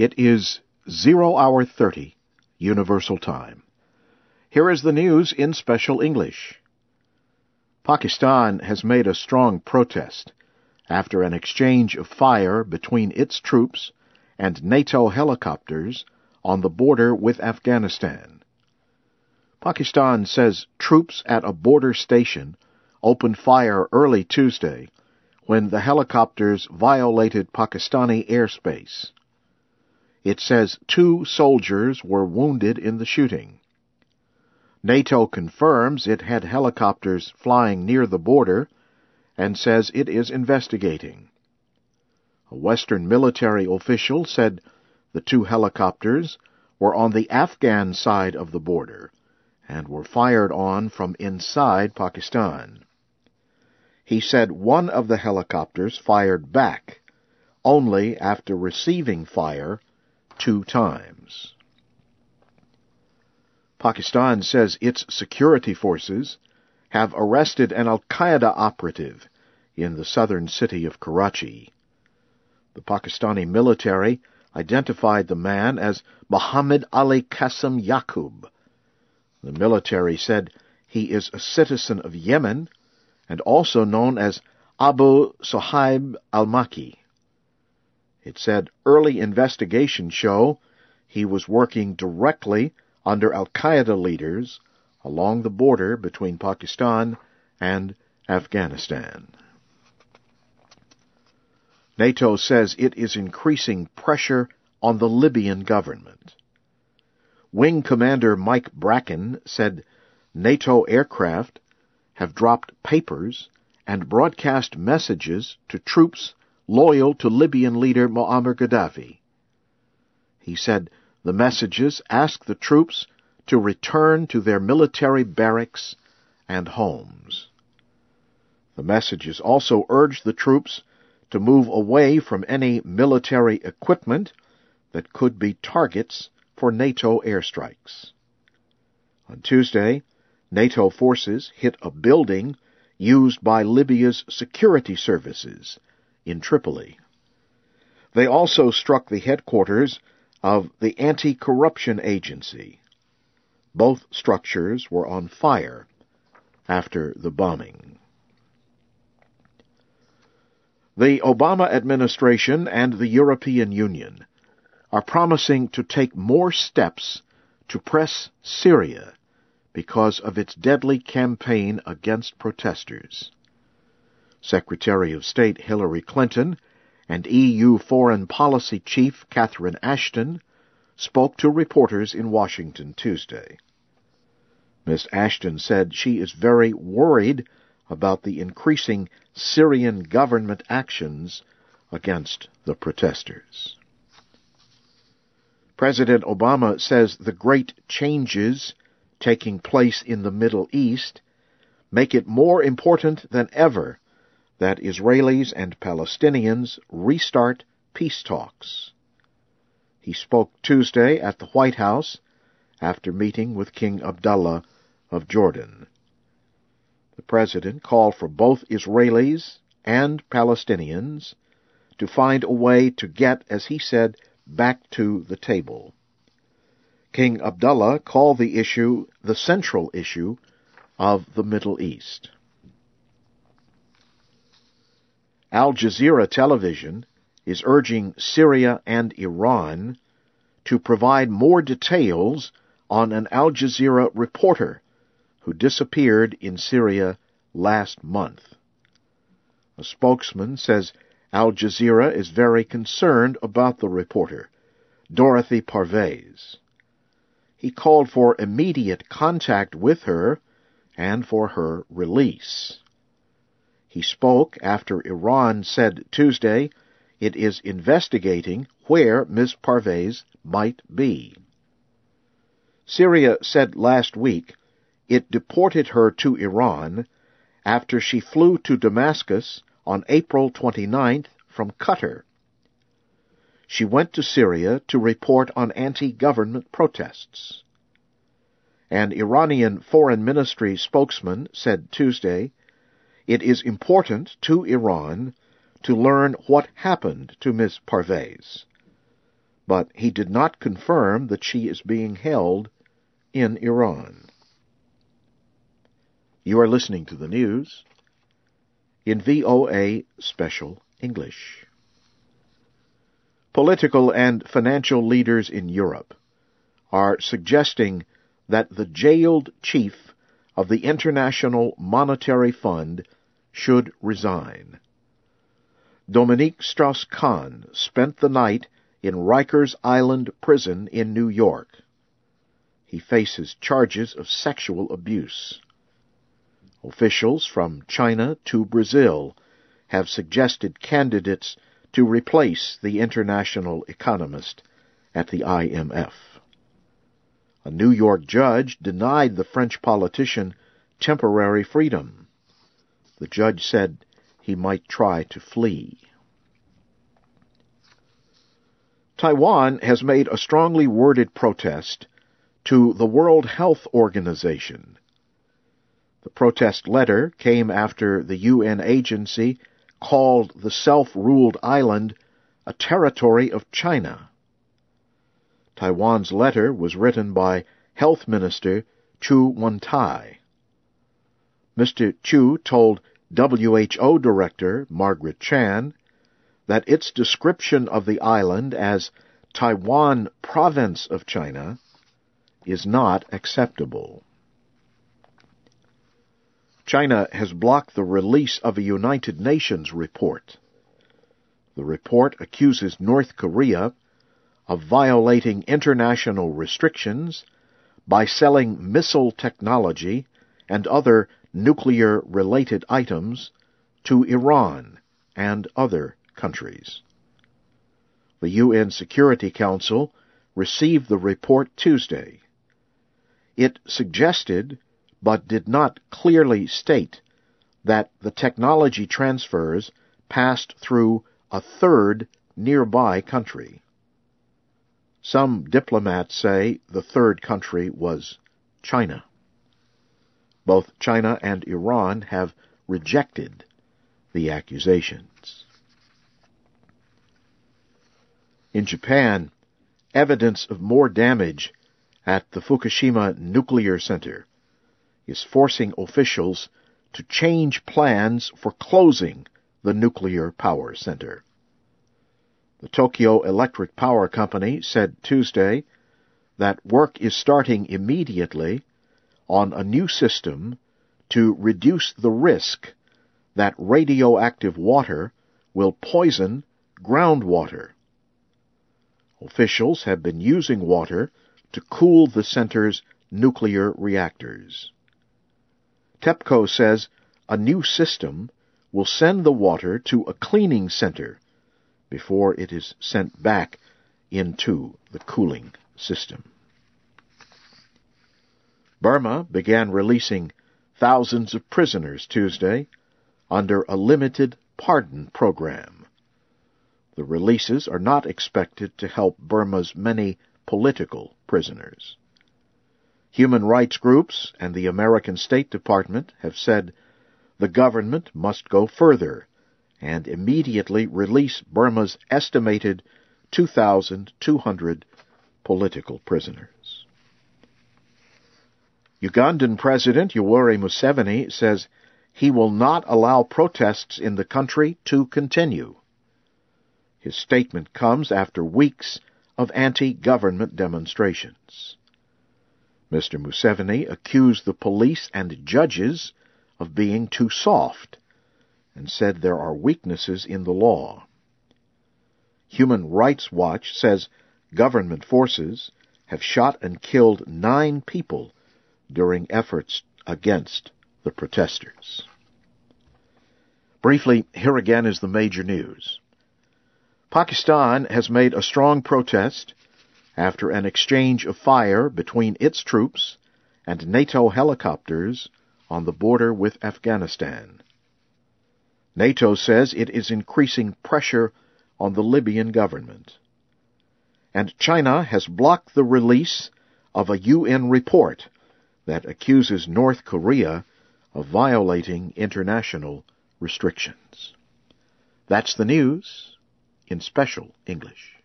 It is 0 hour 30 Universal Time. Here is the news in special English. Pakistan has made a strong protest after an exchange of fire between its troops and NATO helicopters on the border with Afghanistan. Pakistan says troops at a border station opened fire early Tuesday when the helicopters violated Pakistani airspace. It says two soldiers were wounded in the shooting. NATO confirms it had helicopters flying near the border and says it is investigating. A Western military official said the two helicopters were on the Afghan side of the border and were fired on from inside Pakistan. He said one of the helicopters fired back only after receiving fire two times. Pakistan says its security forces have arrested an Al Qaeda operative in the southern city of Karachi. The Pakistani military identified the man as Muhammad Ali Qasim Yaqub. The military said he is a citizen of Yemen and also known as Abu Sohaib al-Maki. It said early investigations show he was working directly under Al Qaeda leaders along the border between Pakistan and Afghanistan. NATO says it is increasing pressure on the Libyan government. Wing Commander Mike Bracken said NATO aircraft have dropped papers and broadcast messages to troops loyal to Libyan leader Muammar Gaddafi. He said the messages ask the troops to return to their military barracks and homes. The messages also urge the troops to move away from any military equipment that could be targets for NATO airstrikes. On Tuesday, NATO forces hit a building used by Libya's security services in Tripoli. They also struck the headquarters of the Anti-Corruption Agency. Both structures were on fire after the bombing. The Obama administration and the European Union are promising to take more steps to press Syria because of its deadly campaign against protesters. Secretary of State Hillary Clinton and EU Foreign Policy Chief Catherine Ashton spoke to reporters in Washington Tuesday. Ms. Ashton said she is very worried about the increasing Syrian government actions against the protesters. President Obama says the great changes taking place in the Middle East make it more important than ever that Israelis and Palestinians restart peace talks. He spoke Tuesday at the White House after meeting with King Abdullah of Jordan. The president called for both Israelis and Palestinians to find a way to get, as he said, back to the table. King Abdullah called the issue the central issue of the Middle East. Al Jazeera Television is urging Syria and Iran to provide more details on an Al Jazeera reporter who disappeared in Syria last month. A spokesman says Al Jazeera is very concerned about the reporter, Dorothy Parvaz. He called for immediate contact with her and for her release. He spoke after Iran said Tuesday it is investigating where Ms. Parvaz might be. Syria said last week it deported her to Iran after she flew to Damascus on April 29th from Qatar. She went to Syria to report on anti-government protests. An Iranian foreign ministry spokesman said Tuesday it is important to Iran to learn what happened to Ms. Parvaz. but he did not confirm that she is being held in Iran. You are listening to the news in VOA Special English. Political and financial leaders in Europe are suggesting that the jailed chief of the International Monetary Fund should resign. Dominique Strauss-Kahn spent the night in Rikers Island Prison in New York. He faces charges of sexual abuse. Officials from China to Brazil have suggested candidates to replace the international economist at the IMF. A New York judge denied the French politician temporary freedom. The judge said he might try to flee. Taiwan has made a strongly worded protest to the World Health Organization. The protest letter came after the UN agency called the self-ruled island a territory of China. Taiwan's letter was written by Health Minister Chu Wen-tai. Mr. Chu told WHO Director Margaret Chan that its description of the island as Taiwan province of China is not acceptable. China has blocked the release of a United Nations report. The report accuses North Korea of violating international restrictions by selling missile technology and other nuclear related items to Iran and other countries. The UN Security Council received the report Tuesday. It suggested, but did not clearly state, that the technology transfers passed through a third nearby country. Some diplomats say the third country was China. Both China and Iran have rejected the accusations. In Japan, evidence of more damage at the Fukushima Nuclear Center is forcing officials to change plans for closing the nuclear power center. The Tokyo Electric Power Company said Tuesday that work is starting immediately on a new system to reduce the risk that radioactive water will poison groundwater. Officials have been using water to cool the center's nuclear reactors. TEPCO says a new system will send the water to a cleaning center before it is sent back into the cooling system. Burma began releasing thousands of prisoners Tuesday under a limited pardon program. The releases are not expected to help Burma's many political prisoners. Human rights groups and the American State Department have said the government must go further and immediately release Burma's estimated 2,200 political prisoners. Ugandan President Yoweri Museveni says he will not allow protests in the country to continue. His statement comes after weeks of anti-government demonstrations. Mr. Museveni accused the police and judges of being too soft and said there are weaknesses in the law. Human Rights Watch says government forces have shot and killed nine people during efforts against the protesters. Briefly, here again is the major news. Pakistan has made a strong protest after an exchange of fire between its troops and NATO helicopters on the border with Afghanistan. NATO says it is increasing pressure on the Libyan government. And China has blocked the release of a UN report that accuses North Korea of violating international restrictions. That's the news in special English.